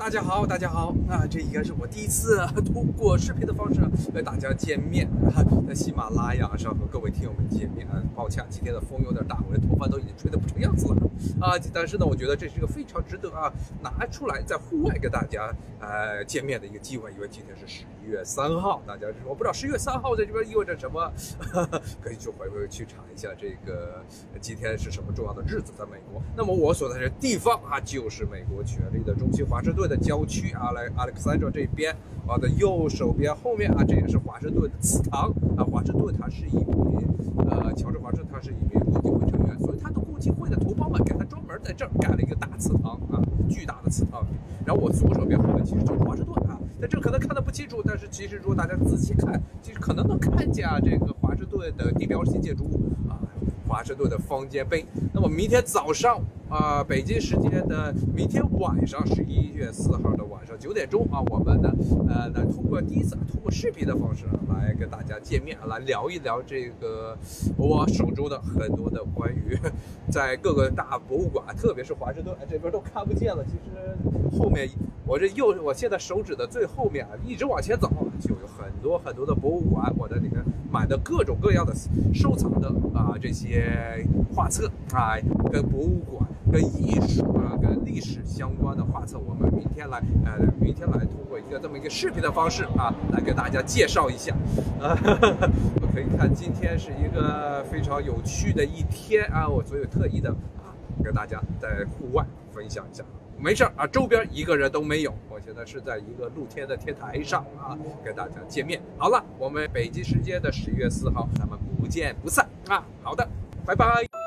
大家好，大家好啊！这应该是我第一次通过视频的方式和大家见面，在喜马拉雅上和各位听友们见面。抱歉，今天的风有点大，我的头发都已经吹得不成样子了啊！但是呢，我觉得这是一个非常值得啊拿出来在户外跟大家呃见面的一个机会，因为今天是十一月三号，大家我不知道十一月三号在这边意味着什么，可以去回回去查一下这个今天是什么重要的日子，在美国。那么我所在的地方啊，就是美国权力的中心华盛顿。的郊区啊，来 Alexandra 这边，我的右手边后面啊，这也是华盛顿的祠堂啊。华盛顿他是一名呃，乔治华盛顿他是一名共济会成员，所以他的共济会的同胞们给他专门在这儿盖了一个大祠堂啊，巨大的祠堂。然后我左手边后面其实就是华盛顿啊，在这可能看得不清楚，但是其实如果大家仔细看，其实可能能看见啊，这个华盛顿的地标性建筑物啊，华盛顿的方尖碑。那么明天早上。啊，北京时间的明天晚上，十一月四号的晚上九点钟啊，我们呢，呃，来通过第一次通过视频的方式来跟大家见面，来聊一聊这个我手中的很多的关于在各个大博物馆，特别是华盛顿这边都看不见了。其实后面我这右，我现在手指的最后面啊，一直往前走，就有很多很多的博物馆，我在里面买的各种各样的收藏的啊这些画册啊，跟博物馆。跟艺术啊，跟历史相关的画册，我们明天来，呃，明天来通过一个这么一个视频的方式啊，来给大家介绍一下。啊，我可以看今天是一个非常有趣的一天啊，我所以特意的啊，跟大家在户外分享一下。没事儿啊，周边一个人都没有，我现在是在一个露天的天台上啊，跟大家见面。好了，我们北京时间的十一月四号，咱们不见不散啊。好的，拜拜。